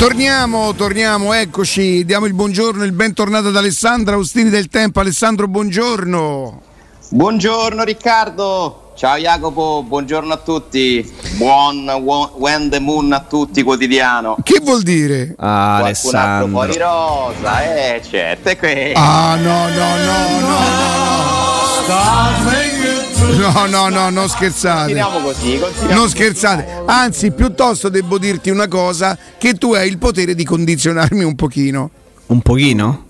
Torniamo, torniamo, eccoci, diamo il buongiorno, il bentornato ad Alessandro Austini del Tempo. Alessandro, buongiorno. Buongiorno Riccardo. Ciao Jacopo, buongiorno a tutti. Buon When the Moon a tutti quotidiano. Che vuol dire? Ah, Qualcun altro fuori rosa, eh, certo, è qui. Ah, no, no, no, no, no. No, no, no, non scherzate. Continuiamo così, continuiamo Non scherzate. Anzi, piuttosto devo dirti una cosa, che tu hai il potere di condizionarmi un pochino. Un pochino?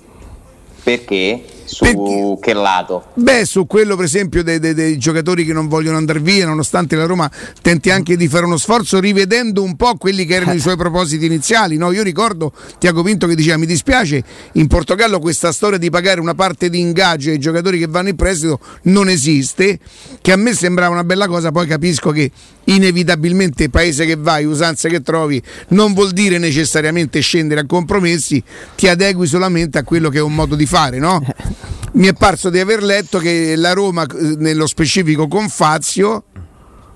Perché? Su Perché? che lato? Beh, su quello per esempio dei, dei, dei, giocatori che non vogliono andare via, nonostante la Roma tenti anche di fare uno sforzo rivedendo un po' quelli che erano i suoi propositi iniziali. No, io ricordo Tiago Pinto che diceva mi dispiace, in Portogallo questa storia di pagare una parte di ingaggio ai giocatori che vanno in prestito non esiste, che a me sembrava una bella cosa, poi capisco che inevitabilmente paese che vai, usanze che trovi, non vuol dire necessariamente scendere a compromessi, ti adegui solamente a quello che è un modo di fare, no? Mi è parso di aver letto che la Roma, eh, nello specifico con Fazio,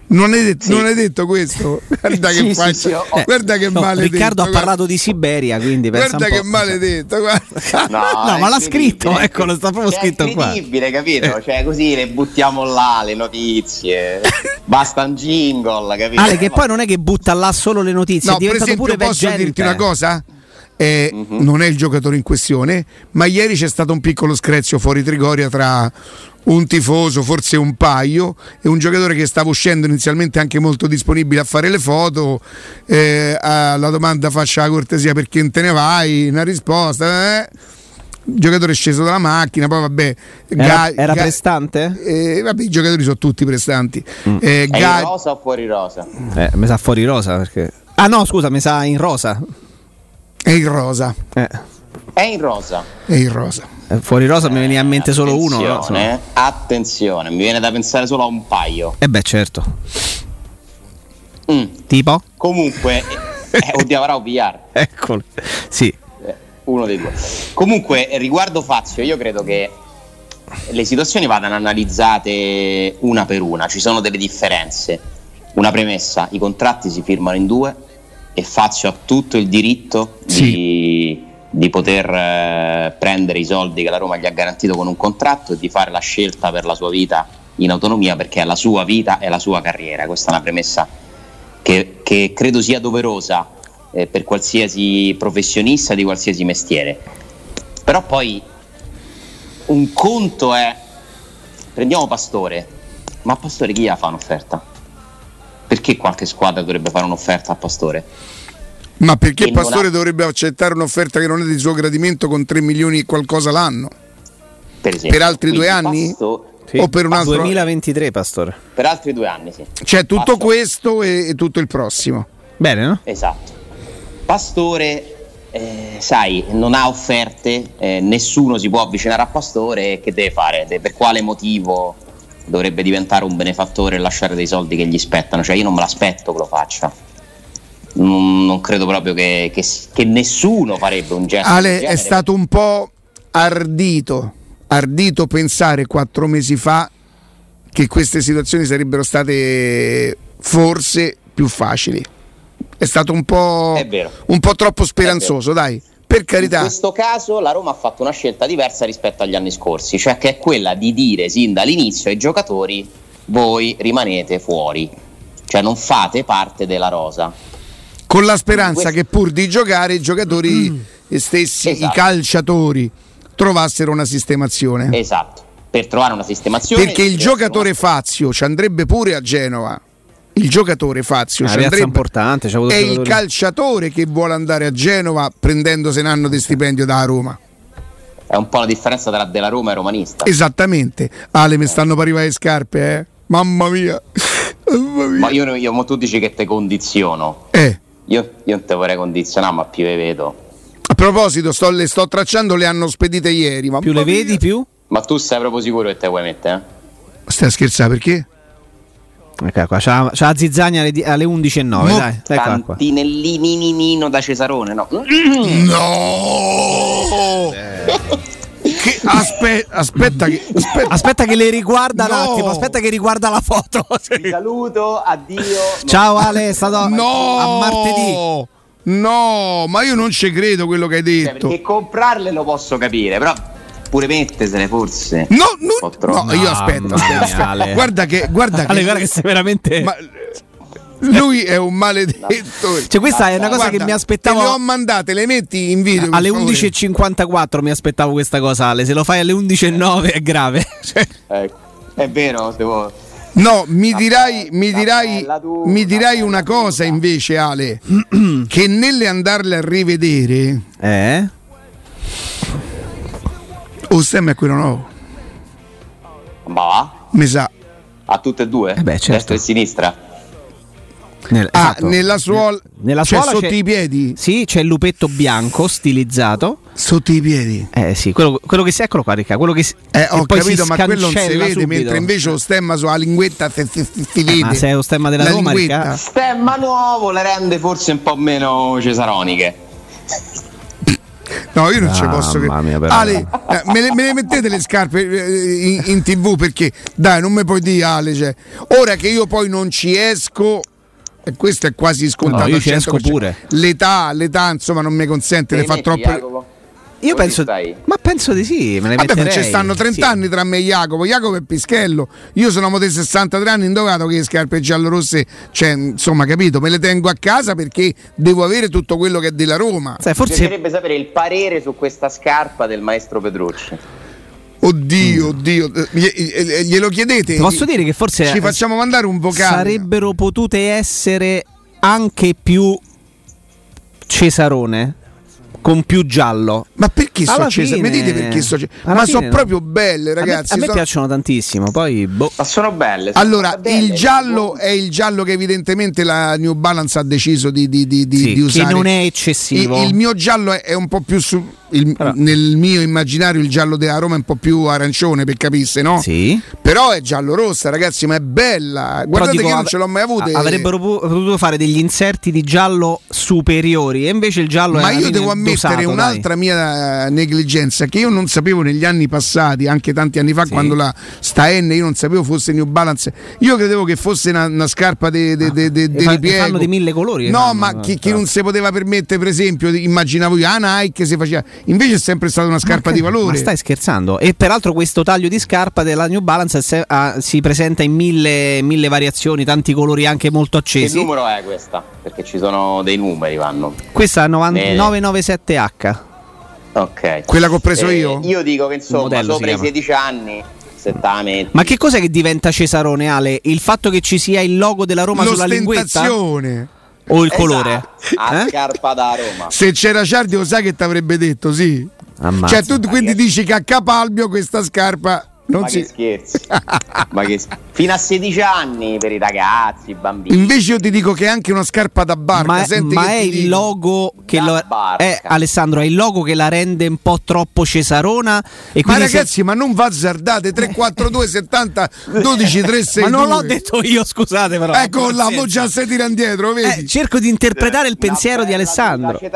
non hai, detto, sì. non hai, detto, questo? Guarda che, sì, sì, ho... guarda che no, maledetto. Riccardo guarda. ha parlato di Siberia, quindi guarda che maledetto. Guarda. No, no ma l'ha scritto, eccolo, sta proprio scritto qua. È incredibile, capito? Cioè, così le buttiamo là le notizie. Basta un jingle, capito? Ale, che poi non è che butta là solo le notizie, no, è diventato per esempio, pure posso veggente. dirti una cosa? Eh, uh-huh. Non è il giocatore in questione, ma ieri c'è stato un piccolo screzio fuori Trigoria tra un tifoso, forse un paio, e un giocatore che stava uscendo inizialmente anche molto disponibile a fare le foto. Eh, alla domanda faccia la cortesia perché te ne vai, una risposta. Eh. Il giocatore è sceso dalla macchina, poi vabbè. Era, ga, era ga, prestante? Eh, vabbè, i giocatori sono tutti prestanti. Mm. Eh, ga, in rosa o fuori rosa? Eh, mi sa fuori rosa perché. Ah no, scusa, mi sa in rosa. È in rosa. Eh. È in rosa. È in rosa. Eh, fuori rosa mi veniva in mente solo uno. No? Attenzione, mi viene da pensare solo a un paio. Eh beh, certo. Mm. Tipo? Comunque, eh, oddio, avrà VR. Eccolo. Sì. Eh, uno dei due. Comunque, riguardo Fazio, io credo che le situazioni vadano analizzate una per una. Ci sono delle differenze. Una premessa, i contratti si firmano in due e Fazio ha tutto il diritto sì. di di poter eh, prendere i soldi che la Roma gli ha garantito con un contratto e di fare la scelta per la sua vita in autonomia perché è la sua vita e la sua carriera. Questa è una premessa che, che credo sia doverosa eh, per qualsiasi professionista di qualsiasi mestiere. Però poi un conto è, prendiamo Pastore, ma a Pastore chi gli fa un'offerta? Perché qualche squadra dovrebbe fare un'offerta a Pastore? Ma perché Pastore ha... dovrebbe accettare un'offerta che non è di suo gradimento con 3 milioni e qualcosa l'anno? Per, esempio, per altri due anni? Pasto... Sì, o per un altro 2023 Pastore. Per altri due anni, sì. C'è tutto Pastore. questo e, e, tutto il prossimo. Bene, no? Esatto. Pastore, eh, sai, non ha offerte, eh, nessuno si può avvicinare a Pastore, che deve fare? per quale motivo dovrebbe diventare un benefattore e lasciare dei soldi che gli spettano? Cioè io non me l'aspetto che lo faccia non, non credo proprio che, che, che, nessuno farebbe un gesto. Ale è stato un po' ardito, ardito pensare quattro mesi fa che queste situazioni sarebbero state forse più facili. È stato un po', un po troppo speranzoso, dai. Per carità. In questo caso la Roma ha fatto una scelta diversa rispetto agli anni scorsi, cioè che è quella di dire sin dall'inizio ai giocatori voi rimanete fuori, cioè non fate parte della rosa con la speranza che pur di giocare i giocatori mm. stessi, esatto. i calciatori, trovassero una sistemazione. Esatto, per trovare una sistemazione. Perché il giocatore. Fazio ci andrebbe pure a Genova. Il giocatore Fazio ci andrebbe, importante, è il calciatore che vuole andare a Genova prendendose un anno di stipendio da Roma. È un po' la differenza tra della Roma e romanista. Esattamente. Ale, mi stanno per arrivare le scarpe, eh? Mamma mia. Mamma mia. Ma io, io tu dici che te condiziono. Eh. Io, io non te vorrei condizionare, ma più le vedo. A proposito, sto, le sto tracciando, le hanno spedite ieri. Ma più le vedi, mia. più? Ma tu sei proprio sicuro che te vuoi mettere? Eh? Stai a scherzare perché? Ecco qua, c'ha, c'ha la zizzagna alle, alle 11.09. Mo- dai, Tantinellininino da Cesarone, no? No! Eh. Che, aspe, aspetta, che, aspetta. aspetta, che, le riguarda no. un attimo. Aspetta che riguarda la foto. Sì. saluto, addio. Ciao Ale, è stato no. a martedì. no, ma io non ci credo quello che hai Cioè, detto. perché comprarle lo posso capire, però pure mettersene forse. No, no, no, io aspetta. Ale. Guarda che, guarda Ale, che, guarda che sei veramente. ma lui è un maledetto. Cioè, questa è una cosa Guarda, che mi Te le ho aspettavo. mandate, le metti in video. Alle favore? 11.54 mi aspettavo questa cosa, Ale. Se lo fai alle 11.09 è grave. Cioè, Ecco. È vero, devo... No, mi dirai, mi dirai, mi dirai una cosa invece, Ale, che nelle andarle a rivedere, eh? O stemma è quello nuovo, Ma va? mi sa. A tutte e due? Eh beh, certo. Destra e sinistra? Nel- Ah, esatto. nella suola, Nella cioè suola sotto c'è- i piedi, Sì, c'è il lupetto bianco stilizzato. sotto i piedi. Eh sì, quello, quello che si eccolo qua, Ricca, quello che si, Eh, ho poi capito, si ma quello non si vede, subito. mentre invece lo stemma sulla linguetta si, si- si- si vede. ma sei lo stemma della La Roma, linguetta. Ricca? Stemma nuovo le rende forse un po' meno cesaroniche. No, io non ci Mamma posso mia, però. Ale, eh, me, le, me le mettete le scarpe eh, in, in tv perché dai, non mi puoi dire Ale, cioè, ora che io poi non ci esco e questo è quasi scontato. No, io ci esco 100%. pure. L'età, l'età, insomma, non mi consente di Te fare li metti, troppo. Jacopo? Io penso, ma penso di sì, me le Vabbè, ci stanno 30 Sì. anni tra me e Jacopo. Jacopo è Pischello. Io sono amo dei 63 anni indogato che le scarpe giallorosse, cioè, insomma, capito? Me le tengo a casa perché devo avere tutto quello che è della Roma. Sai, forse piacerebbe sapere il parere su questa scarpa del maestro Petrucci. Oddio, oddio, eh, glie- eh, glielo chiedete? Posso dire che forse Ci facciamo mandare un vocale. sarebbero potute essere anche più Cesarone con più giallo. Ma perché so Alla accesa? Mi dite perché so accesa? alla Ma sono no. proprio belle, A me- ragazzi. a me, sono- piacciono tantissimo. Poi, boh. Ma sono belle. sono Allora, belle, il giallo tipo- è il giallo che evidentemente la New Balance ha deciso di, di- di- di- Sì, di che usare. non è eccessivo. Il, il mio giallo è, è un po' più su. il- Però- nel mio immaginario il giallo della Roma è un po' più arancione per capisse, no? Sì. Però è giallo rossa, ragazzi, ma è bella. Guardate dico, che io non ce l'ho mai avuta. Avrebbero potuto fare degli inserti di giallo superiori e invece il giallo è Ma io devo ammettere ammettere un'altra dai. mia eh, negligenza che io non sapevo negli anni passati, anche tanti anni fa, sì. quando la sta N io non sapevo fosse New Balance. Io credevo che fosse una, una scarpa de, de, de, de, ah. de fa, di mille colori. No, fanno, ma chi, chi, non si poteva permettere, per esempio, immaginavo io, ah Nike si faceva. Invece è sempre stata una scarpa ma, di valore. Ma stai scherzando? E peraltro questo taglio di scarpa della New Balance se, ah, si presenta in mille, mille variazioni, tanti colori anche molto accesi. Che numero è questa? Perché ci sono dei numeri, vanno. Questa 9997 7H. Ok. Quella che ho preso eh, io? Io dico che insomma, sopra i 16 anni Settamente. Ma che cos'è che diventa Cesarone Ale? Il fatto che ci sia il logo della Roma sulla linguetta? O il esatto. colore? A eh? scarpa da Roma. Se c'era Ciardi lo sai che ti avrebbe detto, sì. Ammazza, cioè tu quindi dici che a Capalbio questa scarpa non Ma si. che scherzi. Ma che Fino a 16 anni per i ragazzi, i bambini. Invece io ti dico che è anche una scarpa da barca. Ma, è- Senti ma che è il dico. logo che lo, è Alessandro, è il logo che la rende un po' troppo cesarona e Ma quindi se- ragazzi, ma non va azzardate 342 70 12 3 ma non l'ho detto io, scusate però. Ecco là, mo già sei tira indietro, vedi? Eh, cerco di interpretare il pensiero di Alessandro. e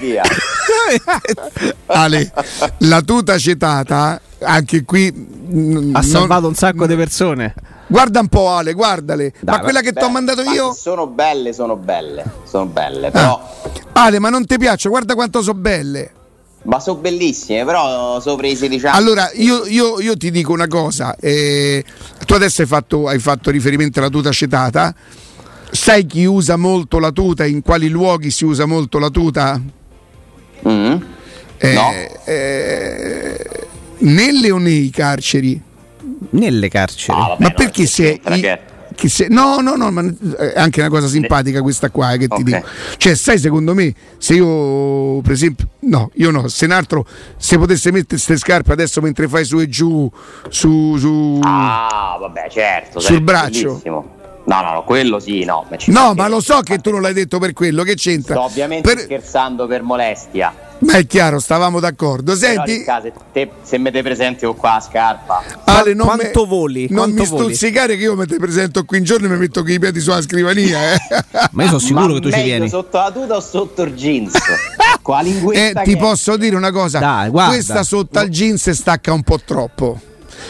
via. Ale, la tuta acetata, anche qui mm, ha non- salvato un sacco di persone. Guarda un po' Ale, guardale. Dai, ma quella che ti ho mandato ma io? Sono belle, sono belle. Sono belle, però. Ah. Ale, ma non ti piace? Guarda quanto sono belle. Ma sono bellissime, però sopra i 16 anni. Allora, io, io- io ti dico una cosa. eh, tu adesso hai fatto, hai fatto riferimento alla tuta acetata. Sai chi usa molto la tuta? In quali luoghi si usa molto la tuta? Mm? Eh, No. eh, nelle o nei carceri? Nelle carceri. Ah, vabbè, ma no, perché se, i- se- no no no ma è anche una cosa simpatica questa qua eh, che ti Ok. dico cioè sai secondo me se io per esempio no io no se un altro se potesse mettere queste scarpe adesso mentre fai su e giù su, su Ah, vabbè, certo. Sul certo, braccio. bellissimo. No, no, no, quello sì, no. ma ci no ma lo so che tu non l'hai detto per quello che c'entra Sto ovviamente Per- scherzando per molestia. ma è chiaro stavamo d'accordo Però, senti Ricca, se, te, se mi te presenti con qua la scarpa, Ale, non Quanto me- voli? non Quanto mi voli? stuzzicare che io mi te presento qui in giorno e mi metto con i piedi sulla scrivania eh. Ma io sono sicuro ma che tu ci vieni. sotto la tuta o sotto il jeans? la Eh, ti posso dire una cosa Dai, guarda. questa sotto al jeans stacca un po' troppo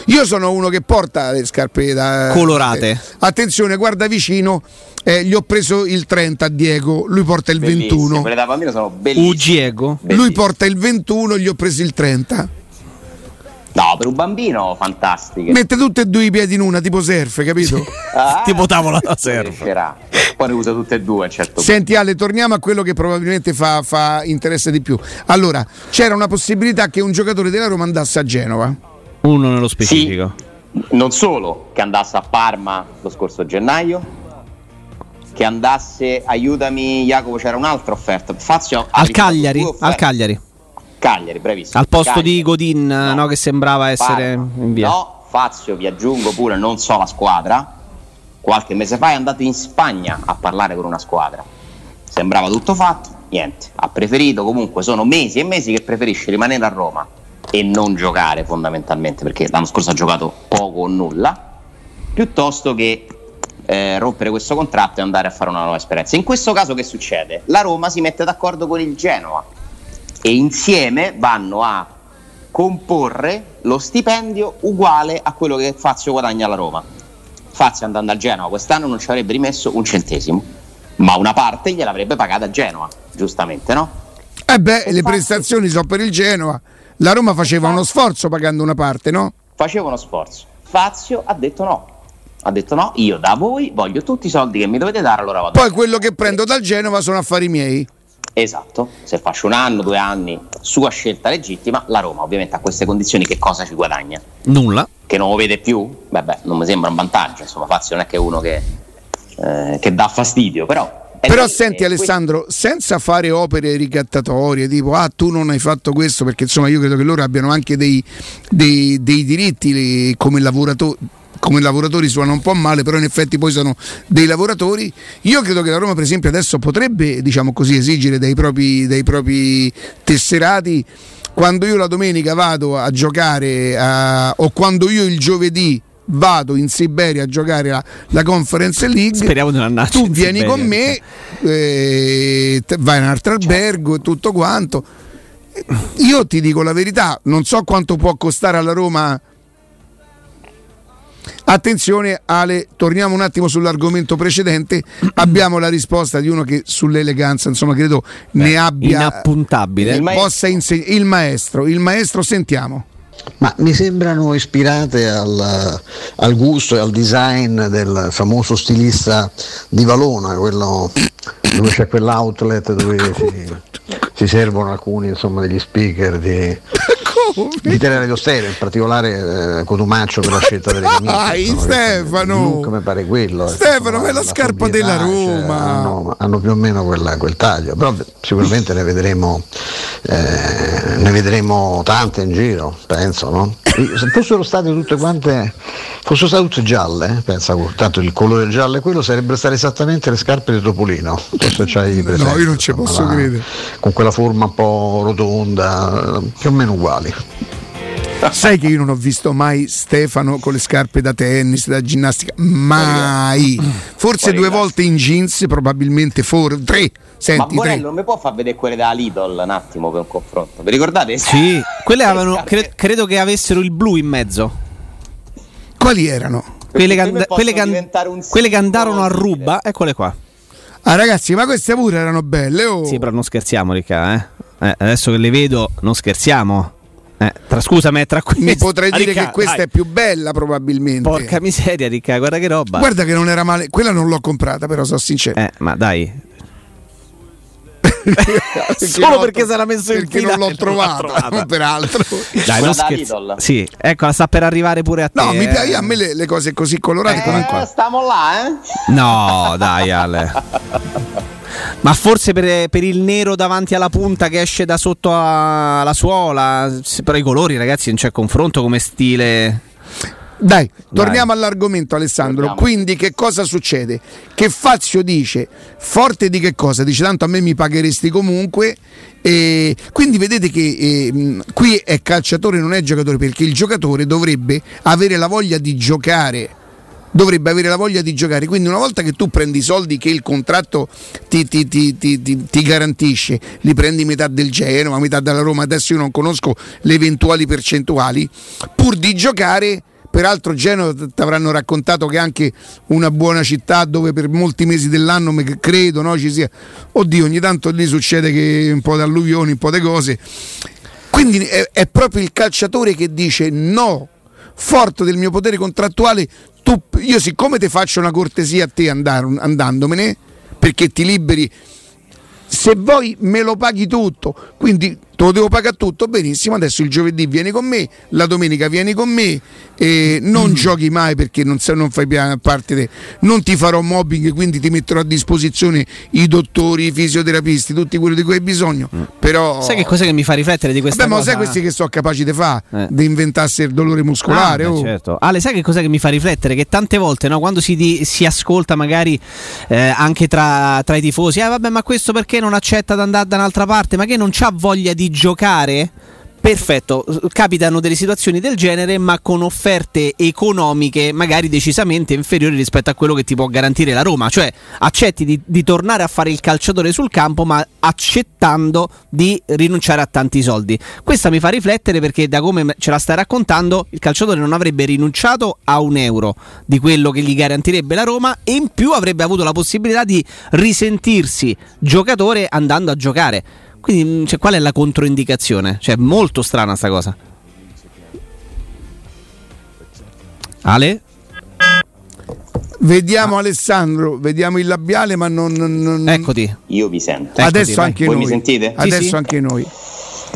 Io sono uno che porta le scarpe da Colorate. eh, attenzione, guarda vicino. eh, gli ho preso il 30 a Diego, lui porta il Bellissime, 21. Quelle da bambino sono bellissime. Ugiego. Lui Bellissime. porta il 21, gli ho preso il 30. No, per un bambino fantastiche. Mette tutti e due i piedi in una, tipo surf, capito? Ah, Tipo tavola da surf. Poi ne usa tutte e due certo punto. Senti Ale, torniamo a quello che probabilmente fa, fa interesse di più. Allora, c'era una possibilità che un giocatore della Roma andasse a Genova. Uno nello specifico. Non solo che andasse a Parma lo scorso gennaio, che andasse, aiutami Jacopo, c'era un'altra offerta. Fazio Al Cagliari, al Cagliari. Cagliari, bravissimo. Al posto Cagliari. di Godin, no, che sembrava essere Parma. in via. No, Fazio, vi aggiungo pure, non so la squadra. Qualche mese fa è andato in Spagna a parlare con una squadra. Sembrava tutto fatto, niente. Ha preferito comunque, sono mesi e mesi che preferisce rimanere a Roma e non giocare fondamentalmente, perché l'anno scorso ha giocato poco o nulla, piuttosto che eh, rompere questo contratto e andare a fare una nuova esperienza. In questo caso che succede? La Roma si mette d'accordo con il Genoa e insieme vanno a comporre lo stipendio uguale a quello che Fazio guadagna alla Roma. Fazio andando al Genoa quest'anno non ci avrebbe rimesso un centesimo, ma una parte gliel'avrebbe pagata a Genoa, giustamente, no? Eh beh, le Infatti- prestazioni sono per il Genoa. La Roma faceva uno sforzo pagando una parte, no? Faceva uno sforzo. Fazio ha detto no. Ha detto no, io da voi voglio tutti i soldi che mi dovete dare, allora vado. Poi quello che prendo dal Genova sono affari miei. Esatto, se faccio un anno, due anni, sua scelta legittima, la Roma ovviamente a queste condizioni che cosa ci guadagna? Nulla. Che non lo vede più? Beh, beh, non mi sembra un vantaggio, insomma Fazio non è che è uno che, eh, che dà fastidio, però... è Però lì, senti eh, Alessandro, senza fare opere ricattatorie, tipo ah tu non hai fatto questo, perché insomma io credo che loro abbiano anche dei, dei- dei diritti come lavoratori. Come lavoratori suona un po' male, però in effetti poi sono dei lavoratori. Io credo che la Roma, per esempio, adesso potrebbe, diciamo così, esigere dai propri, dai propri tesserati quando io la domenica vado a giocare a- o quando io il giovedì vado in Siberia a giocare la, la Conference League Speriamo di non andarci tu vieni Siberia, con me eh, vai in un altro albergo e tutto quanto io ti dico la verità non so quanto può costare alla Roma Attenzione Ale, torniamo un attimo sull'argomento precedente. Abbiamo la risposta di uno che sull'eleganza, insomma, credo ne abbia Inappuntabile. Il maestro. possa insegnare il maestro. Il maestro sentiamo. Ma mi sembrano ispirate al, al gusto e al design del famoso stilista di Valona, quello dove c'è quell'outlet dove si, si servono alcuni insomma, degli speaker di, di Teleradio Stereo, in particolare eh, Cotumaccio per la scelta delle camicie. Dai, insomma, Stefano! look mi pare quello. ecco, Stefano, è la scarpa della sobrietà, Roma. hanno, hanno più o meno quella- quel taglio, però sicuramente ne vedremo, eh, ne vedremo tante in giro, penso. No? Se fossero state tutte quante, fossero state tutte gialle, eh, pensa, tanto il colore giallo e quello sarebbero state esattamente le scarpe di Topolino. Forse c'hai presente, No, io non ci posso la- credere. Con quella forma un po' rotonda, eh, più o meno uguali. Sai che io non ho visto mai Stefano con le scarpe da tennis, da ginnastica, mai. Forse due volte in jeans, probabilmente for- tre. Ma Senti, Borello tre. non mi può far vedere quelle da Lidl un attimo per un confronto. Vi ricordate? Sì, quelle Le avevano, cre- credo che avessero il blu in mezzo. Quali erano? Quelle and- quelle un quelle che andarono a ruba, eccole qua. Ah ragazzi, ma queste pure erano belle. Oh. Sì, però non scherziamo, Ricca. Eh? Eh, adesso che le vedo, non scherziamo. Eh, tra, scusami, è tra queste. Mi potrei dire Ricca, che questa dai. è più bella probabilmente. Porca miseria, Ricca, guarda che roba. Guarda che non era male. Quella non l'ho comprata, però sono sincero. Eh, ma dai. Perché Solo perché si era messo in Perché fila non l'ho e non l'ha trovata, trovata. peraltro. Dai, non Lidl. Sì, eccola, sta per arrivare pure a te. No, mi eh. piace a me le, le cose così colorate. Eh, stiamo là, eh? No, dai, Ale. Ma forse per, per il nero davanti alla punta che esce da sotto alla suola. Però i colori, ragazzi, non c'è confronto come stile. Dai, torniamo all'argomento Alessandro. Torniamo. Quindi che cosa succede? Che Fazio dice, forte di che cosa? Dice tanto a me mi pagheresti comunque. E quindi vedete che eh, qui è calciatore, non è giocatore, perché il giocatore dovrebbe avere la voglia di giocare dovrebbe avere la voglia di giocare. Quindi una volta che tu prendi i soldi che il contratto ti, ti, ti, ti garantisce, li prendi metà del Genova, metà della Roma, adesso io non conosco le eventuali percentuali, pur di giocare Peraltro Genova ti avranno raccontato che è anche una buona città dove per molti mesi dell'anno credo no, ci sia. Oddio, ogni tanto lì succede che un po' di alluvioni, un po' di cose. Quindi è, è proprio il calciatore che dice no, forte del mio potere contrattuale, tu, io siccome ti faccio una cortesia a te andar, andandomene, perché ti liberi se vuoi me lo paghi tutto, quindi te lo devo pagare tutto, benissimo, adesso il giovedì vieni con me, la domenica vieni con me, e non mm. giochi mai perché non, non fai parte, de, non ti farò mobbing, quindi ti metterò a disposizione i dottori, i fisioterapisti, tutti quelli di cui hai bisogno. Mm. Però... Sai che cosa che mi fa riflettere di questa Vabbè, cosa? ma sai questi che sono capaci di fare, eh. di inventarsi il dolore muscolare? Ah, beh, oh. certo. Ale, sai che cosa che mi fa riflettere? Che tante volte no, quando si, di, si, ascolta magari eh, anche tra, tra, i tifosi, eh vabbè ma questo perché non accetta di andare da un'altra parte, ma che non ha voglia di giocare? Perfetto, capitano delle situazioni del genere ma con offerte economiche magari decisamente inferiori rispetto a quello che ti può garantire la Roma, cioè accetti di, di, tornare a fare il calciatore sul campo ma accettando di rinunciare a tanti soldi. Questa mi fa riflettere perché da come ce la stai raccontando il calciatore non avrebbe rinunciato a un euro di quello che gli garantirebbe la Roma e in più avrebbe avuto la possibilità di risentirsi giocatore andando a giocare. Quindi mm, cioè, qual è la controindicazione? Cioè, è molto strana sta cosa. Ale? Vediamo Alessandro, vediamo il labiale, ma non. non... Eccoti. Io vi sento. Adesso Eccoti, anche Voi noi. mi sentite? Adesso sì, sì. anche noi.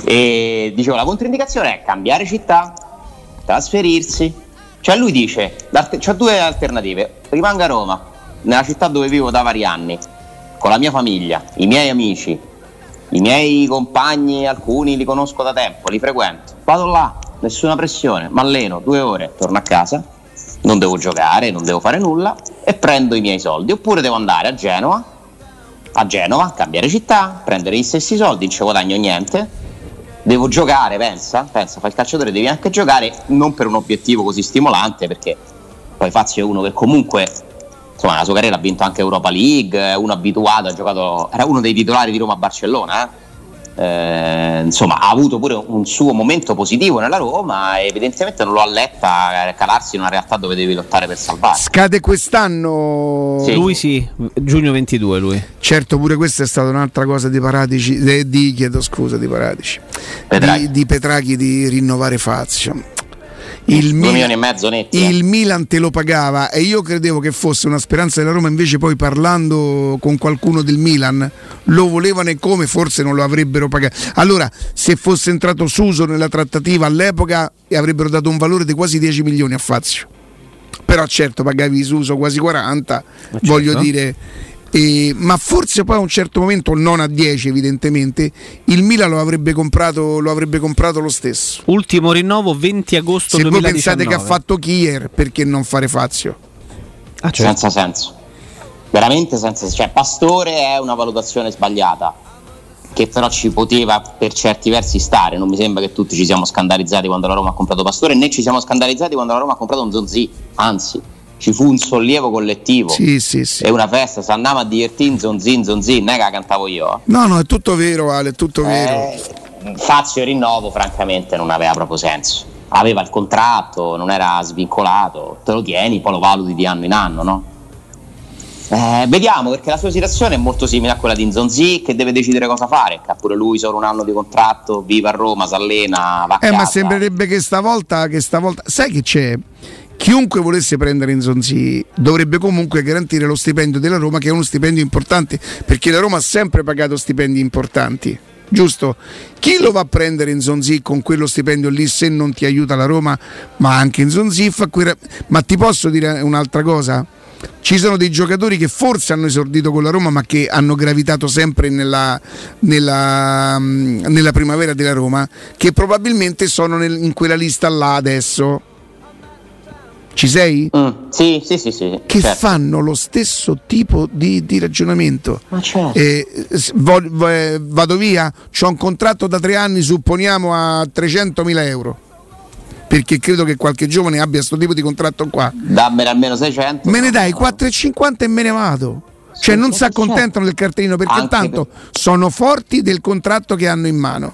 E dicevo, la controindicazione è cambiare città, trasferirsi. Cioè lui dice, c'ho due alternative. Rimango a Roma, nella città dove vivo da vari anni, con la mia famiglia, i miei amici, i miei compagni, alcuni li conosco da tempo, li frequento. Vado là, nessuna pressione, mi alleno due ore, torno a casa, non devo giocare, non devo fare nulla e prendo i miei soldi. Oppure devo andare a Genova, a Genova, cambiare città, prendere gli stessi soldi, non ci guadagno niente. Devo giocare, pensa, pensa, fai il calciatore, devi anche giocare, non per un obiettivo così stimolante, perché poi Fazio è uno che comunque insomma, la sua carriera ha vinto anche Europa League, è uno abituato, ha giocato, era uno dei titolari di Roma-Barcellona. Eh? Eh, insomma, ha avuto pure un suo momento positivo nella Roma e evidentemente non lo ha letta calarsi in una realtà dove devi lottare per salvare. Scade quest'anno? Sì. Lui sì, giugno 22 lui. Certo, pure questa è stata un'altra cosa di Paratici, di, di chiedo scusa, di Paratici, Petrachi. Di, di Petrachi di rinnovare Fazio il, Milan, netti, il Milan te lo pagava e io credevo che fosse una speranza della Roma invece poi parlando con qualcuno del Milan lo volevano e come forse non lo avrebbero pagato. Allora se fosse entrato Suso nella trattativa all'epoca avrebbero dato un valore di quasi 10 milioni a Fazio. Però certo pagavi Suso quasi 40 certo. voglio dire eh, ma forse poi a un certo momento, non a 10 evidentemente, il Milan lo avrebbe comprato lo, avrebbe comprato lo stesso. Ultimo rinnovo 20 agosto Se 2019. voi pensate che ha fatto Kier, perché non fare Fazio? Ah, certo. Senza senso. Veramente senza senso. Cioè, Pastore è una valutazione sbagliata, che però ci poteva per certi versi stare. Non mi sembra che tutti ci siamo scandalizzati quando la Roma ha comprato Pastore, né ci siamo scandalizzati quando la Roma ha comprato un Zonzi, anzi ci fu un sollievo collettivo sì, sì, sì. e una festa, se andavamo a divertire zonzin zonzin, non è che la cantavo io. No, no, è tutto vero Ale, è tutto vero. Eh, Fazio rinnovo francamente non aveva proprio senso. Aveva il contratto, non era svincolato, te lo tieni, poi lo valuti di anno in anno, no? Eh, vediamo perché la sua situazione è molto simile a quella di Nzonzi che deve decidere cosa fare, che ha pure lui solo un anno di contratto, vive a Roma, si allena, va a Eh, casa. ma sembrerebbe che stavolta, che stavolta, sai che c'è? Chiunque volesse prendere Nzonzi dovrebbe comunque garantire lo stipendio della Roma che è uno stipendio importante perché la Roma ha sempre pagato stipendi importanti giusto? Chi lo va a prendere in Zonzi con quello stipendio lì se non ti aiuta la Roma ma anche in Zonzi ma ti posso dire un'altra cosa? Ci sono dei giocatori che forse hanno esordito con la Roma ma che hanno gravitato sempre nella, nella, nella primavera della Roma che probabilmente sono nel, in quella lista là adesso ci sei? Mm, sì, sì, sì, sì, Che certo. fanno lo stesso tipo di, di ragionamento. Ma certo. Eh, vo, vado via, ho un contratto da tre anni, supponiamo a 300.000 euro. perché credo che qualche giovane abbia questo tipo di contratto qua. Dammene almeno 600. Me ne dai 4,50 e me ne vado. Cioè non si accontentano del cartellino perché Anche tanto per- sono forti del contratto che hanno in mano.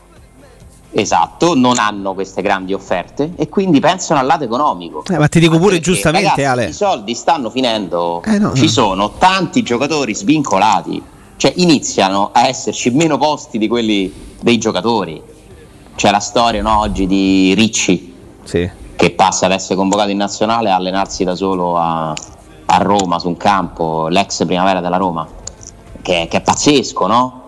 Esatto, non hanno queste grandi offerte e quindi pensano al lato economico. Eh, ma ti dico pure perché, giustamente, ragazzi, Ale. I soldi stanno finendo. Eh, no, Ci no. sono tanti giocatori svincolati. Cioè iniziano a esserci meno posti di quelli dei giocatori. C'è la storia no, oggi di Ricci Sì. che passa ad essere convocato in nazionale a allenarsi da solo a, a Roma su un campo, l'ex primavera della Roma, che, che è pazzesco, no?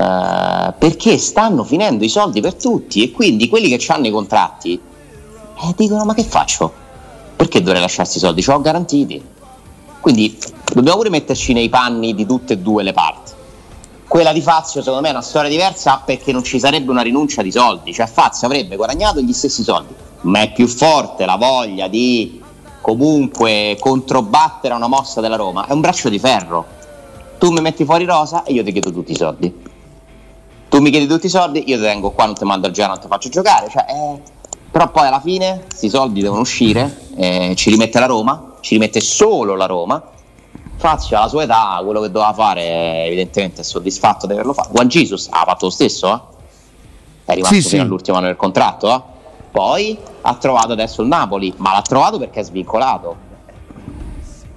Eh, perché stanno finendo i soldi per tutti e quindi quelli che hanno i contratti eh, dicono ma che faccio? Perché dovrei lasciarsi i soldi? Ce l'ho garantiti. Quindi dobbiamo pure metterci nei panni di tutte e due le parti. Quella di Fazio secondo me è una storia diversa perché non ci sarebbe una rinuncia di soldi, cioè Fazio avrebbe guadagnato gli stessi soldi, ma è più forte la voglia di comunque controbattere a una mossa della Roma, è un braccio di ferro. Tu mi metti fuori rosa e io ti chiedo tutti i soldi. Tu mi chiedi tutti i soldi, io ti tengo qua, non ti mando al Genoa, non ti faccio giocare. Cioè, eh, Però poi alla fine questi soldi devono uscire, eh, ci rimette la Roma, ci rimette solo la Roma. Fazio alla sua età, quello che doveva fare, evidentemente è soddisfatto di averlo fatto. Juan Jesus ha fatto lo stesso, eh? è rimasto Sì, fino sì. all'ultimo anno del contratto. eh? Poi ha trovato adesso il Napoli, ma l'ha trovato perché è svincolato.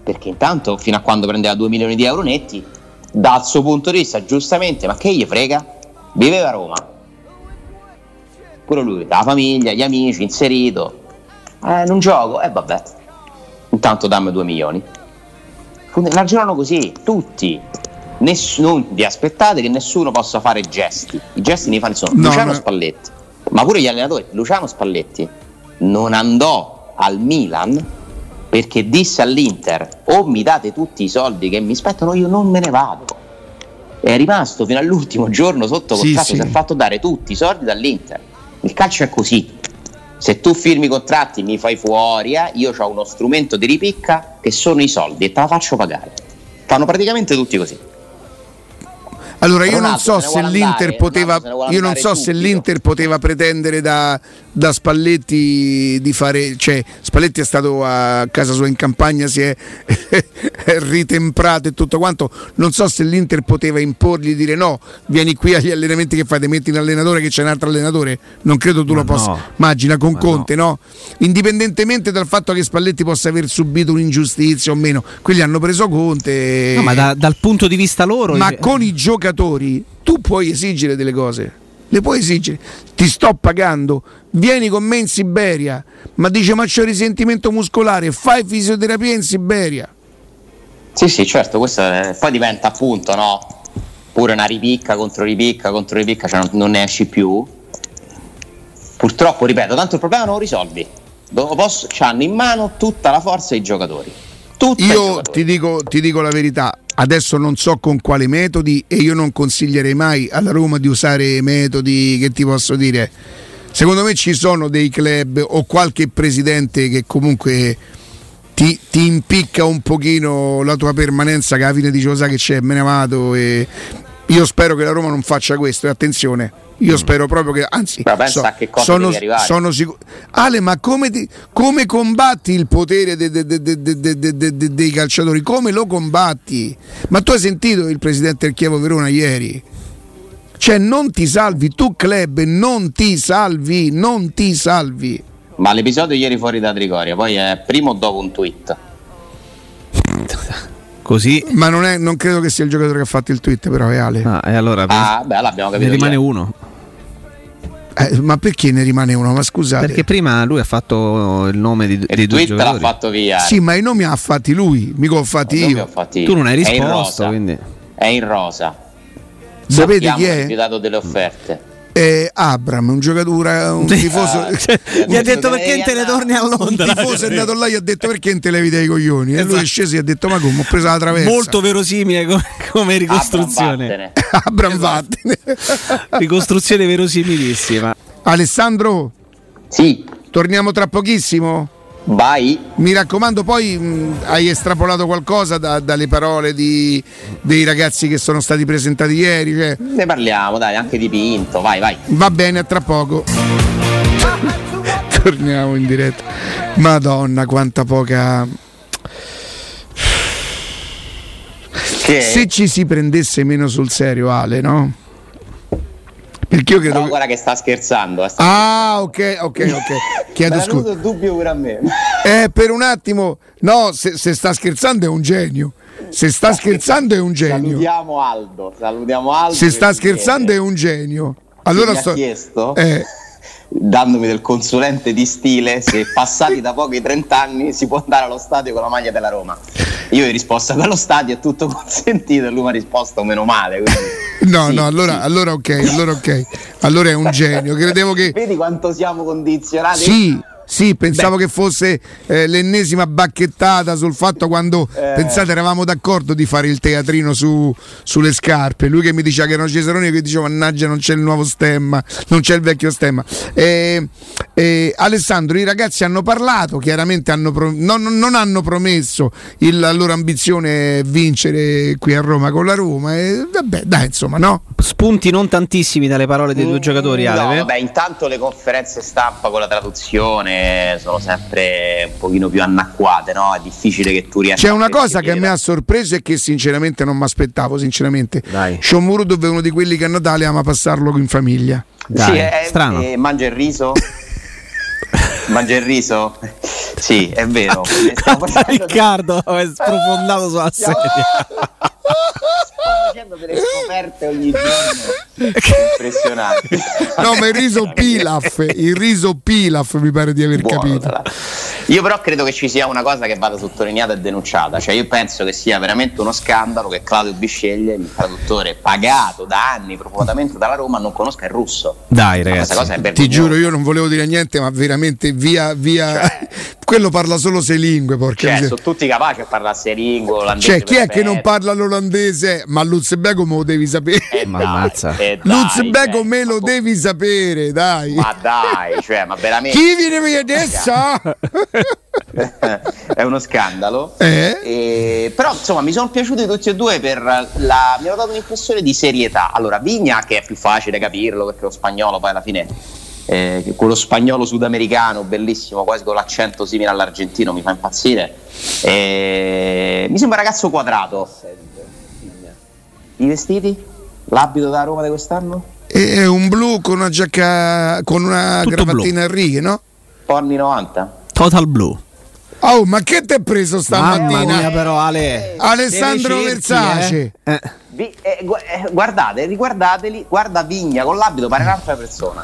Perché intanto, fino a quando prendeva 2 milioni di euro netti, dal suo punto di vista, giustamente, ma che gli frega? Viveva a Roma. Pure lui, la famiglia, gli amici, inserito. Eh, non gioco, e eh, vabbè. Intanto dammi 2 milioni. Ragionano così, tutti. Ness- non vi aspettate che nessuno possa fare gesti. I gesti ne fanno sono No, Luciano no. Spalletti. Ma pure gli allenatori. Luciano Spalletti non andò al Milan perché disse all'Inter o mi date tutti i soldi che mi spettano, io non me ne vado. È rimasto fino all'ultimo giorno sotto Sì, contratto, sì. si è fatto dare tutti i soldi dall'Inter. Il calcio è così. Se tu firmi i contratti mi fai fuori, eh, io ho uno strumento di ripicca che sono i soldi e te la faccio pagare. Fanno praticamente tutti così. Allora io non so se l'Inter andare, poteva io non so se l'Inter poteva pretendere da, da Spalletti di fare cioè Spalletti è stato a casa sua in campagna si è ritemprato e tutto quanto non so se l'Inter poteva imporgli di dire no vieni qui agli allenamenti che fate metti un allenatore che c'è un altro allenatore non credo tu Ma lo possa no. immagina con Ma Conte no. indipendentemente dal fatto che Spalletti possa aver subito un'ingiustizia o meno quelli hanno preso Conte No, ma da- dal punto di vista loro. ma eh, con i giocatori tu puoi esigere delle cose. Le puoi esigere. Ti sto pagando, vieni con me in Siberia. Ma dice ma c'ho risentimento muscolare, fai fisioterapia in Siberia. Sì, sì, certo, questo è- poi diventa appunto, no? Pure una ripicca contro ripicca contro ripicca, cioè non, non ne esci più. Purtroppo, ripeto, tanto il problema non lo risolvi. Posso, hanno in mano tutta la forza i giocatori. Tutta i Io giocatori. ti dico, ti dico la verità, adesso non so con quali metodi e io non consiglierei mai alla Roma di usare metodi che ti posso dire. Secondo me ci sono dei club o qualche presidente che comunque ti, ti, impicca un pochino la tua permanenza che alla fine dici lo oh, sai che c'è, me ne vado e io spero che la Roma non faccia questo e attenzione io mm. spero proprio che anzi ma pensa so, a che cosa sono, sono sicuro Ale ma come, ti, come combatti il potere de, de, de, dei calciatori? Come lo combatti? Ma tu hai sentito il presidente del Chievo Verona ieri? Cioè non ti salvi tu club non ti salvi non ti salvi. Ma l'episodio ieri fuori da Trigoria, poi è prima o dopo un tweet? Così. Ma non, è- non credo che sia il giocatore che ha fatto il tweet, però è Ale. Ah, e allora Ah, beh, l'abbiamo ne capito. rimane ieri. uno. Eh, ma perché ne rimane uno? Ma scusate. Perché prima lui ha fatto il nome di, E dei il due tweet l'ha giocatori. fatto via. Sì, ma i nomi ha fatti lui, mica ho fatti ho io. fatti Tu non hai È in risposto, rosa. quindi. È in rosa. Sapete Abbiamo chi è? rifiutato delle offerte. È Abram, un giocatore, un tifoso. Ah, Cioè, gli ha detto perché te ne torni a Un Londra. tifoso è andato là e gli ha detto perché non te levi dai coglioni? E lui è Esatto. sceso e ha detto ma come ho preso la traversa. Molto verosimile come, come ricostruzione. Abram, vattene. Abram vattene. ricostruzione verosimilissima. Alessandro, Sì, torniamo tra pochissimo. Vai. Mi raccomando, poi mh, hai estrapolato qualcosa da- dalle parole di- dei ragazzi che sono stati presentati ieri. cioè, Ne parliamo, dai, anche di Pinto. Vai, vai. va bene, a tra poco. Torniamo in diretta. Madonna, quanta poca. Che... Se ci si prendesse meno sul serio, Ale, no? Perché io credo. No, che- guarda che sta scherzando. eh, sta- Ah, ok, ok, ok. Chiedo scusa. il dubbio pure a me. Eh, per un attimo, no, se, se sta scherzando è un genio. Se sta scherzando è un genio. Salutiamo Aldo. Salutiamo Aldo. Se sta scherzando è un genio. Allora sto. chiesto, Eh, dandomi del consulente di stile, se passati da pochi 30 anni si può andare allo stadio con la maglia della Roma. Io ho risposto che allo stadio è tutto consentito e lui mi ha risposto meno male. quindi- no, Sì, no, allora, sì. allora ok, allora ok. Allora è un genio. Credevo che. Vedi quanto siamo condizionati? Sì, sì, pensavo che fosse eh, l'ennesima bacchettata sul fatto quando Eh. pensate eravamo d'accordo di fare il teatrino su- sulle scarpe. Lui che mi diceva che erano Cesaroni che diceva mannaggia non c'è il nuovo stemma, non c'è il vecchio stemma. Eh, eh, Alessandro, i ragazzi hanno parlato, chiaramente hanno pro- non, non- hanno promesso, il- la loro ambizione vincere qui a Roma con la Roma. E vabbè, dai, insomma, no? Spunti non tantissimi dalle parole dei due giocatori, Mm, No, Ale. eh? vabbè, intanto le conferenze stampa con la traduzione sono sempre un pochino più annacquate, no? È difficile che tu riesca C'è a una cosa che mi ha sorpreso e che sinceramente non mi aspettavo, sinceramente. Dai. Shomurud è uno di quelli che a Natale ama passarlo in famiglia. Dai, Sì, è- strano. eh, mangia il riso? mangia il riso? Sì, è vero. Riccardo è sprofondato sulla sedia. Stiamo facendo delle scoperte ogni giorno impressionanti. No, ma il riso Pilaf, il riso Pilaf mi pare di aver Buono, capito. Io però credo che ci sia una cosa che vada sottolineata e denunciata, cioè io penso che sia veramente uno scandalo che Claudio Bisceglie, il traduttore pagato da anni profondamente dalla Roma, non conosca il russo. Dai, ragazzi. cosa è Ti giuro, io non volevo dire niente, ma veramente via, via. Cioè- Quello parla solo sei lingue, porca Cioè, sono tutti capaci a parlare lingue, olandese. Cioè, chi è che non parla l'olandese? Ma Luzbeko me lo devi sapere. Eh, Ma ammazza. eh, dai, Luzbeko cioè, me lo ma- devi sapere, dai. Ma dai, cioè, ma veramente. Chi viene qui adesso? è uno scandalo. Eh? E- però insomma mi sono piaciuti tutti e due per la. mi hanno dato un'impressione di serietà. Allora, Vigna, che è più facile capirlo perché lo spagnolo poi alla fine. eh, quello spagnolo sudamericano bellissimo, quasi con l'accento simile all'argentino, mi fa impazzire. E- mi sembra un ragazzo quadrato. I vestiti? L'abito da Roma di quest'anno? È un blu con una giacca con una Tutto cravatina a righe, no? Porni 90? Total Blue. Oh, ma che ti hai preso Mamma stamattina? mia, però, Ale. Alessandro Deve Versace. cerchi, eh. Eh. Vi- eh, gu- eh, guardate, riguardateli, guarda Vigna con l'abito, pare un'altra persona.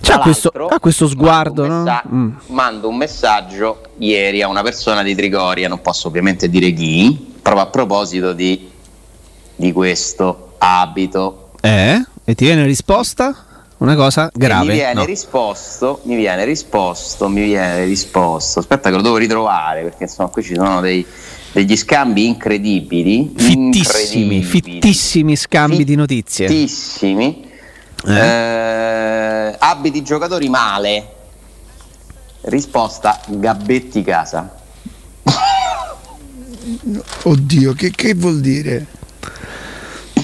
C'ha questo, ha questo sguardo, mando un, no? messa- Mm. mando un messaggio ieri a una persona di Trigoria, non posso ovviamente dire chi, proprio a proposito di, di questo abito. Eh? E ti viene risposta? Una cosa E grave. mi viene no. risposto, mi viene risposto, mi viene risposto. Aspetta che lo devo ritrovare perché insomma qui ci sono dei- degli scambi incredibili. Fittissimi, incredibili. fittissimi scambi di notizie. Fittissimi. Eh? Eh, abiti giocatori male. Risposta Gabbetti casa. Oddio, che, che vuol dire?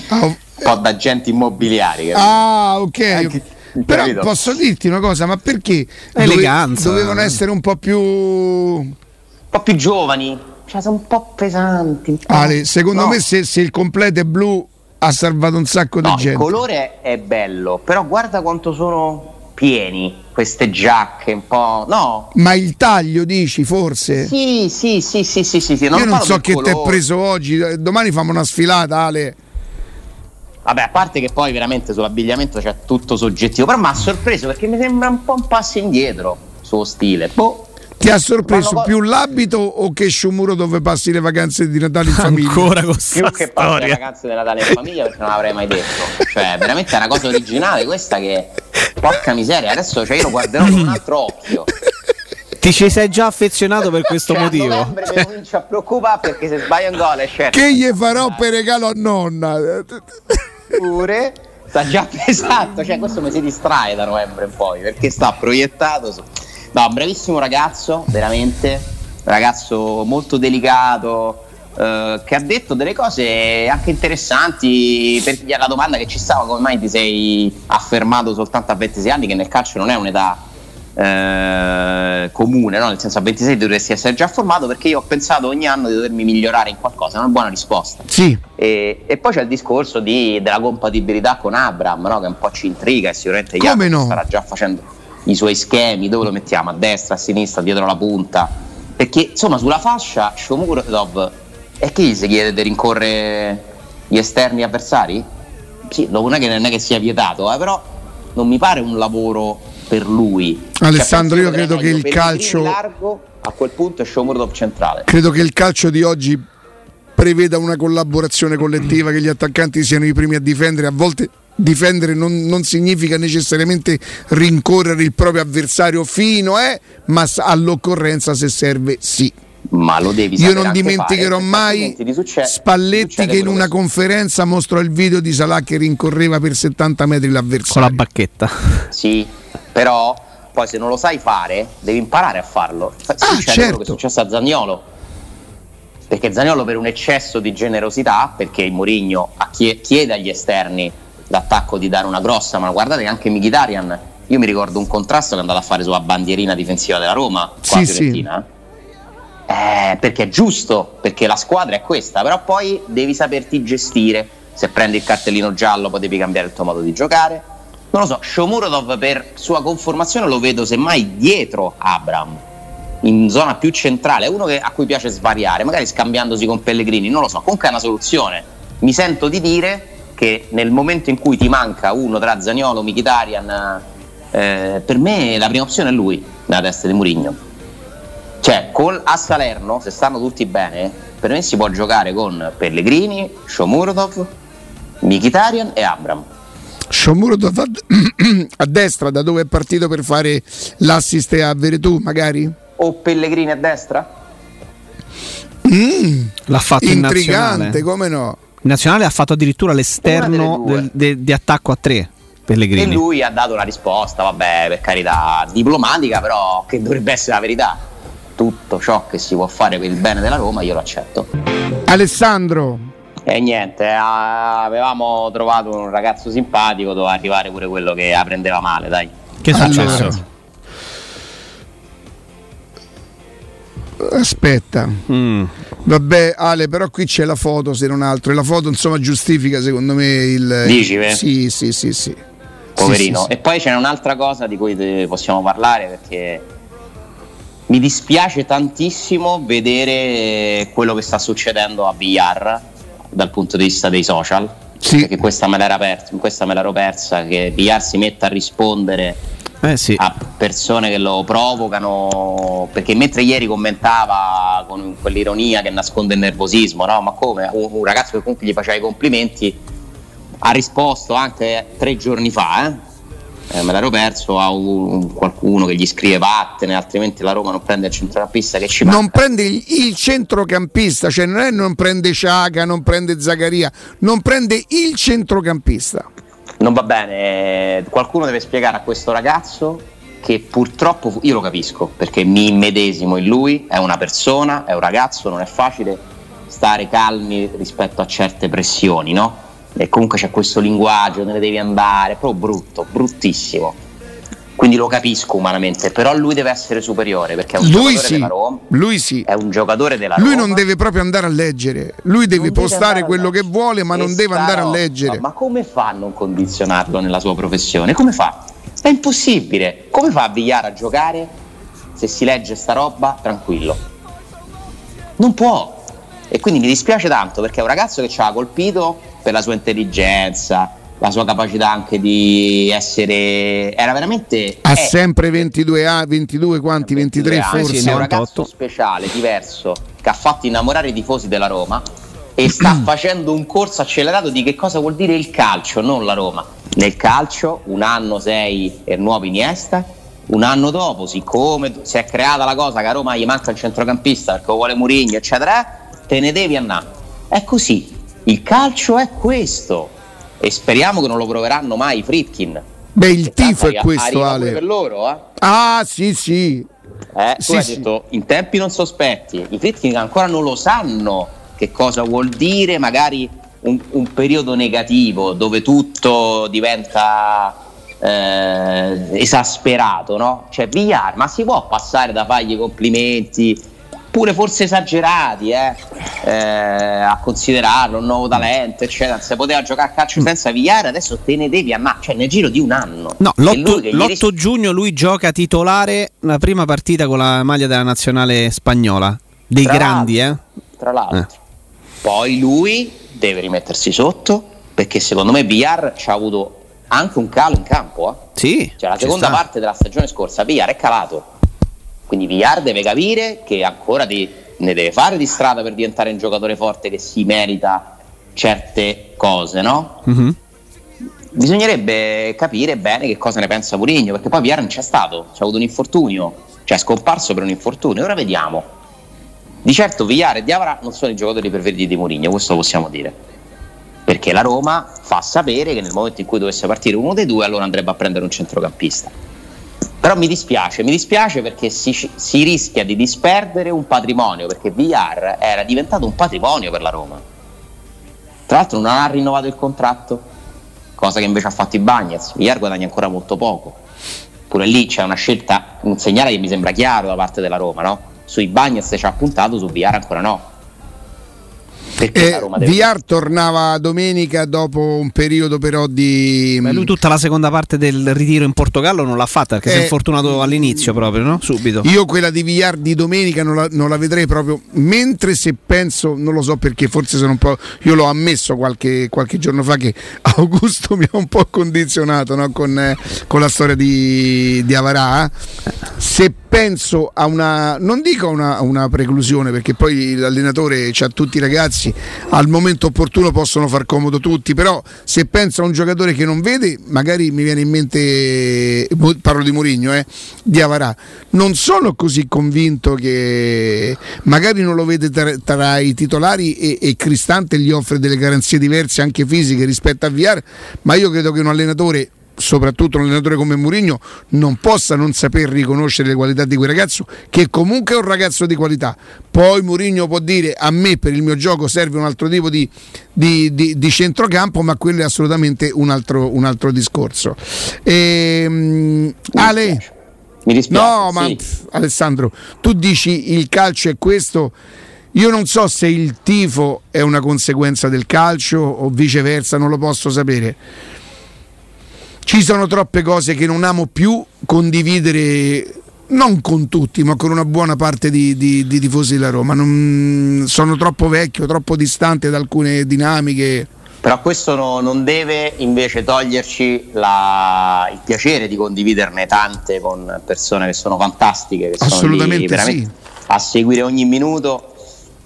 Ah, Un po' da agenti immobiliari. capito? ah, ok. Anche- Però capito? posso dirti una cosa, ma perché Eleganza. dove- dovevano essere un po' più Un po' più giovani. Cioè, sono un po' pesanti. un po'- Ale, secondo No. me se, se il completo è blu ha salvato un sacco di No, il gente. colore è bello, però guarda quanto sono pieni queste giacche un po'. No. Ma il taglio dici forse? Sì, sì, sì, sì, sì, sì, sì. Io non so che ti è preso oggi, eh, domani facciamo una sfilata Ale. Vabbè, a parte che poi veramente sull'abbigliamento c'è tutto soggettivo, però mi ha sorpreso perché mi sembra un po' un passo indietro suo stile. Boh. Ti ha sorpreso Ma no, più l'abito o che Sciomuro dove passi le vacanze di Natale in famiglia? Ancora con più che passare le storia. vacanze di Natale in famiglia perché non l'avrei mai detto. Cioè, veramente è una cosa originale questa che. Porca miseria, adesso cioè, io lo guarderò con un altro occhio. Ti ci sei già affezionato per questo Cioè, a motivo? novembre mi comincio a preoccupare perché se sbaglio un gol è certo. Che gli farò per regalo a nonna? Pure. Sta già pesando, cioè questo mi si distrae da novembre in poi perché sta proiettato su... No, bravissimo ragazzo, veramente, ragazzo molto delicato, eh, che ha detto delle cose anche interessanti per la domanda che ci stava come mai ti sei affermato soltanto a 26 anni che nel calcio non è un'età eh, comune, no? nel senso a 26 dovresti essere già formato perché io ho pensato ogni anno di dovermi migliorare in qualcosa, è una buona risposta. Sì. E, e poi c'è il discorso di, della compatibilità con Abram, no? che un po' ci intriga e sicuramente Jacopo no? starà già facendo i suoi schemi, dove lo mettiamo? A destra, a sinistra, dietro la punta. Perché insomma sulla fascia Shomurodov è chi si chiede di rincorrere gli esterni avversari? Sì, non è che, non è che sia vietato, eh, però non mi pare un lavoro per lui. Alessandro, Cioè, io penso credo che il calcio- largo a quel punto è Shomurodov centrale. Credo che il calcio di oggi preveda una collaborazione collettiva, che gli attaccanti siano i primi a difendere. A volte difendere non, non significa necessariamente rincorrere il proprio avversario fino, eh, ma all'occorrenza se serve sì. Ma lo devi Io non dimenticherò mai succe- Spalletti che in una che- conferenza mostrò il video di Salah che rincorreva per 70 metri con la l'avversario. bacchetta. Sì, però poi se non lo sai fare, devi imparare a farlo. Fa- Ah, succede certo. quello che è successo a Zagnolo. Perché Zagnolo per un eccesso di generosità, perché il Mourinho chie- chiede agli esterni d'attacco di dare una grossa, ma guardate che anche Mkhitaryan, io mi ricordo un contrasto che è andato a fare sulla bandierina difensiva della Roma, qua Sì, sì. Fiorentina. Eh, perché è giusto, perché la squadra è questa, però poi devi saperti gestire. Se prendi il cartellino giallo poi devi cambiare il tuo modo di giocare. Non lo so, Shomurodov per sua conformazione lo vedo semmai dietro Abram, in zona più centrale, uno che- a cui piace svariare, magari scambiandosi con Pellegrini, non lo so, comunque è una soluzione. Mi sento di dire che nel momento in cui ti manca uno tra Zaniolo, Mkhitaryan, eh, per me la prima opzione è lui, nella testa di Mourinho. Cioè, col, a Salerno, se stanno tutti bene, per me si può giocare con Pellegrini, Shomurodov, Mkhitaryan e Abram. Shomurodov a, destra, da dove è partito per fare l'assist a Veretù, magari? O Pellegrini a destra? Mm, L'ha fatto in intrigante, nazionale. come no? In nazionale ha fatto addirittura l'esterno del- de- di attacco a tre. E Pellegrini. lui ha dato una risposta, vabbè, per carità, diplomatica, però che dovrebbe essere la verità. Tutto ciò che si può fare per il bene della Roma, io lo accetto. Alessandro, E niente, a- avevamo trovato un ragazzo simpatico, doveva arrivare pure quello che la prendeva male, dai. Che è successo? aspetta. Mm. Vabbè, Ale, però qui c'è la foto, se non altro. E la foto, insomma, giustifica secondo me il. Dici, eh? Sì, sì, sì, sì. Poverino. Sì, sì, E poi c'è un'altra cosa di cui te- possiamo parlare perché mi dispiace tantissimo vedere quello che sta succedendo a Villar dal punto di vista dei social. Sì. Perché questa me, l'era persa, questa me l'ero persa, che Villar si metta a rispondere Eh sì. a persone che lo provocano perché mentre ieri commentava con quell'ironia che nasconde il nervosismo no? ma come un, un ragazzo che comunque gli faceva i complimenti ha risposto anche tre giorni fa eh? Eh, me l'ero perso a un- un- qualcuno che gli scrive vattene altrimenti la Roma non prende il centrocampista che ci Non manca prende il, il centrocampista, cioè non è non prende Sciaga, non prende Zaccaria, non prende il centrocampista. non va bene qualcuno deve spiegare a questo ragazzo che purtroppo io lo capisco perché mi immedesimo in lui è una persona, è un ragazzo non è facile stare calmi rispetto a certe pressioni no? E comunque c'è questo linguaggio te ne devi andare proprio brutto, bruttissimo quindi lo capisco umanamente però lui deve essere superiore perché è un Lui giocatore sì, della Roma lui sì. è un giocatore della Lui Roma non deve proprio andare a leggere, lui deve non deve postare a quello che vuole, ma E non deve andare a leggere. Ma come fa a non condizionarlo nella sua professione? Come fa? È impossibile. Come fa a Villar a giocare se si legge sta roba tranquillo? Non può. E quindi mi dispiace tanto perché è un ragazzo che ci ha colpito per la sua intelligenza, la sua capacità anche di essere. Era veramente. Ha è sempre 22 a 22 quanti 23 22 anni, forse. è un 98. ragazzo speciale, diverso, che ha fatto innamorare i tifosi della Roma e sta facendo un corso accelerato di che cosa vuol dire il calcio, non la Roma. Nel calcio un anno sei il nuovo Iniesta, un anno dopo, siccome si è creata la cosa che a Roma gli manca il centrocampista perché vuole Murigno, eccetera, te ne devi andare. È così. Il calcio è questo. E speriamo che non lo proveranno mai i Fritkin. Beh, il tifo è questo, Ale. per loro, eh. Ah, sì, sì. Eh, tu Sì, hai sì. detto in tempi non sospetti, i Fritkin ancora non lo sanno che cosa vuol dire magari un, un periodo negativo dove tutto diventa eh, esasperato, no? Cioè Villar, ma si può passare da fargli complimenti, pure forse esagerati, eh? Eh, a considerarlo un nuovo talento, eccetera. Se poteva giocare a calcio senza Villar, adesso te ne devi amare, cioè nel giro di un anno. No, E l'8, lui che ieri- giugno lui gioca titolare la prima partita con la maglia della nazionale spagnola. Dei Tra grandi, eh? Tra l'altro. Eh. Poi lui deve rimettersi sotto perché secondo me Villar ci ha avuto anche un calo in campo. Eh? Sì. Cioè la seconda sta. parte della stagione scorsa Villar è calato. Quindi Villar deve capire che ancora di- ne deve fare di strada per diventare un giocatore forte che si merita certe cose, no? Mhm. Bisognerebbe capire bene che cosa ne pensa Mourinho, perché poi Villar non c'è stato, c'ha avuto un infortunio, cioè è scomparso per un infortunio. Ora vediamo. Di certo Villar e Diavara non sono i giocatori preferiti di Mourinho, questo lo possiamo dire. Perché la Roma fa sapere che nel momento in cui dovesse partire uno dei due, allora andrebbe a prendere un centrocampista. Però mi dispiace, mi dispiace perché si, si rischia di disperdere un patrimonio, perché Villar era diventato un patrimonio per la Roma. Tra l'altro non ha rinnovato il contratto, cosa che invece ha fatto i Bagnets. Villar guadagna ancora molto poco. Pure lì c'è una scelta, un segnale che mi sembra chiaro da parte della Roma, no? Sui Bagnets ci ha puntato, su Villar ancora no. Perché la Eh, Roma deve... Villar tornava domenica dopo un periodo però di... Beh, lui tutta la seconda parte del ritiro in Portogallo non l'ha fatta perché si è Eh, infortunato all'inizio proprio, no? Subito. Io quella di Villar di domenica non la, non la vedrei proprio, mentre se penso, non lo so perché, forse sono un po', io l'ho ammesso qualche, qualche giorno fa che Augusto mi ha un po' condizionato no? con, eh, con la storia di, di Avarà, eh. se penso a una, non dico a una, a una preclusione perché poi l'allenatore ha tutti i ragazzi, al momento opportuno possono far comodo tutti, però se penso a un giocatore che non vede, magari mi viene in mente, parlo di Mourinho, eh, di Avarà, non sono così convinto che magari non lo vede tra, tra i titolari e, e Cristante gli offre delle garanzie diverse anche fisiche rispetto a Viar, ma io credo che un allenatore soprattutto un allenatore come Mourinho non possa non saper riconoscere le qualità di quel ragazzo che comunque è un ragazzo di qualità poi Mourinho può dire a me per il mio gioco serve un altro tipo di, di, di, di centrocampo ma quello è assolutamente un altro, un altro discorso Ehm, Ale Mi dispiace. No, ma sì. pff, Alessandro, tu dici il calcio è questo. Io non so se il tifo è una conseguenza del calcio o viceversa, non lo posso sapere. Ci sono troppe cose che non amo più condividere, non con tutti, ma con una buona parte di, di- di tifosi della Roma. Non- sono troppo vecchio, troppo distante da alcune dinamiche. Però questo no- non deve invece toglierci la- il piacere di condividerne tante con persone che sono fantastiche, che sono lì Assolutamente veramente a seguire ogni minuto.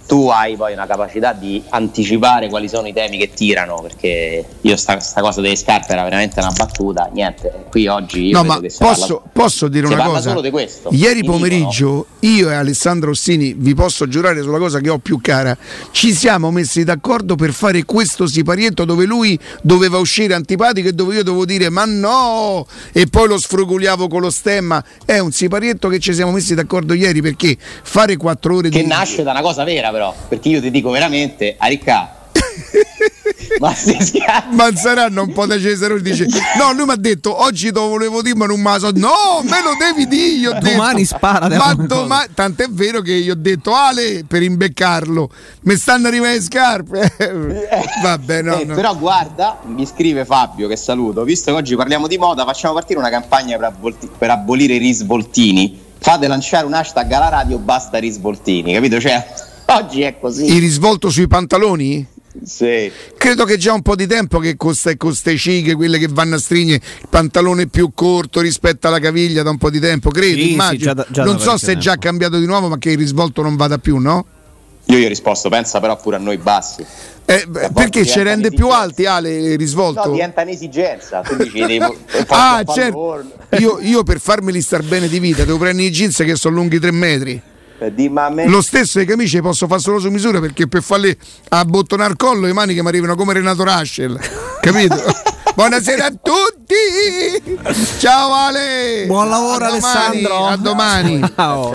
Tu hai poi una capacità di anticipare quali sono i temi che tirano, perché io sta, sta cosa delle scarpe era veramente una battuta, niente, qui oggi io No, ma si parla- posso, posso dire una cosa? solo di questo. Ieri Mi dicono- pomeriggio io e Alessandro Ossini, vi posso giurare sulla cosa che ho più cara, ci siamo messi d'accordo per fare questo siparietto dove lui doveva uscire antipatico e dove io dovevo dire ma no! E poi lo sfrugugliavo con lo stemma. È un siparietto che ci siamo messi d'accordo ieri perché fare quattro ore che di... nasce da una cosa vera però, perché io ti dico veramente, a Ricca, ma si. Manzaranno un po' da Cesare dice no lui mi ha detto oggi te lo volevo dire ma non me la so no me lo devi dire io Domani detto. spara, ma domani tant'è vero che io ho detto Ale per imbeccarlo mi stanno arrivando le scarpe vabbè no, Eh, no. Però guarda, mi scrive Fabio che saluto, visto che oggi parliamo di moda, facciamo partire una campagna per, avvolti- per abolire i risvoltini. Fate lanciare un hashtag alla radio, basta risvoltini, capito? Cioè, oggi è così. il risvolto sui pantaloni? Sì. Credo che già un po' di tempo che con queste cighe, quelle che vanno a stringere il pantalone più corto rispetto alla caviglia da un po' di tempo, credo, Sì, sì, immagino. già da- già non so se è già tempo. cambiato di nuovo, ma che il risvolto non vada più, no? Io gli ho risposto, pensa però pure a noi bassi. Eh, perché ci rende più alti Ale il risvolto? No, diventa un'esigenza. Tu dici, devo, ah, certo. Io, io per farmeli star bene di vita devo prendere i jeans che sono lunghi 3 metri. Di, ma a me- Lo stesso le camicie posso fare solo su misura perché per farle abbottonare il collo le maniche mi arrivano come Renato Raschel. Capito? Buonasera a tutti! Ciao Ale! Buon lavoro A domani, Alessandro. A domani! Ciao.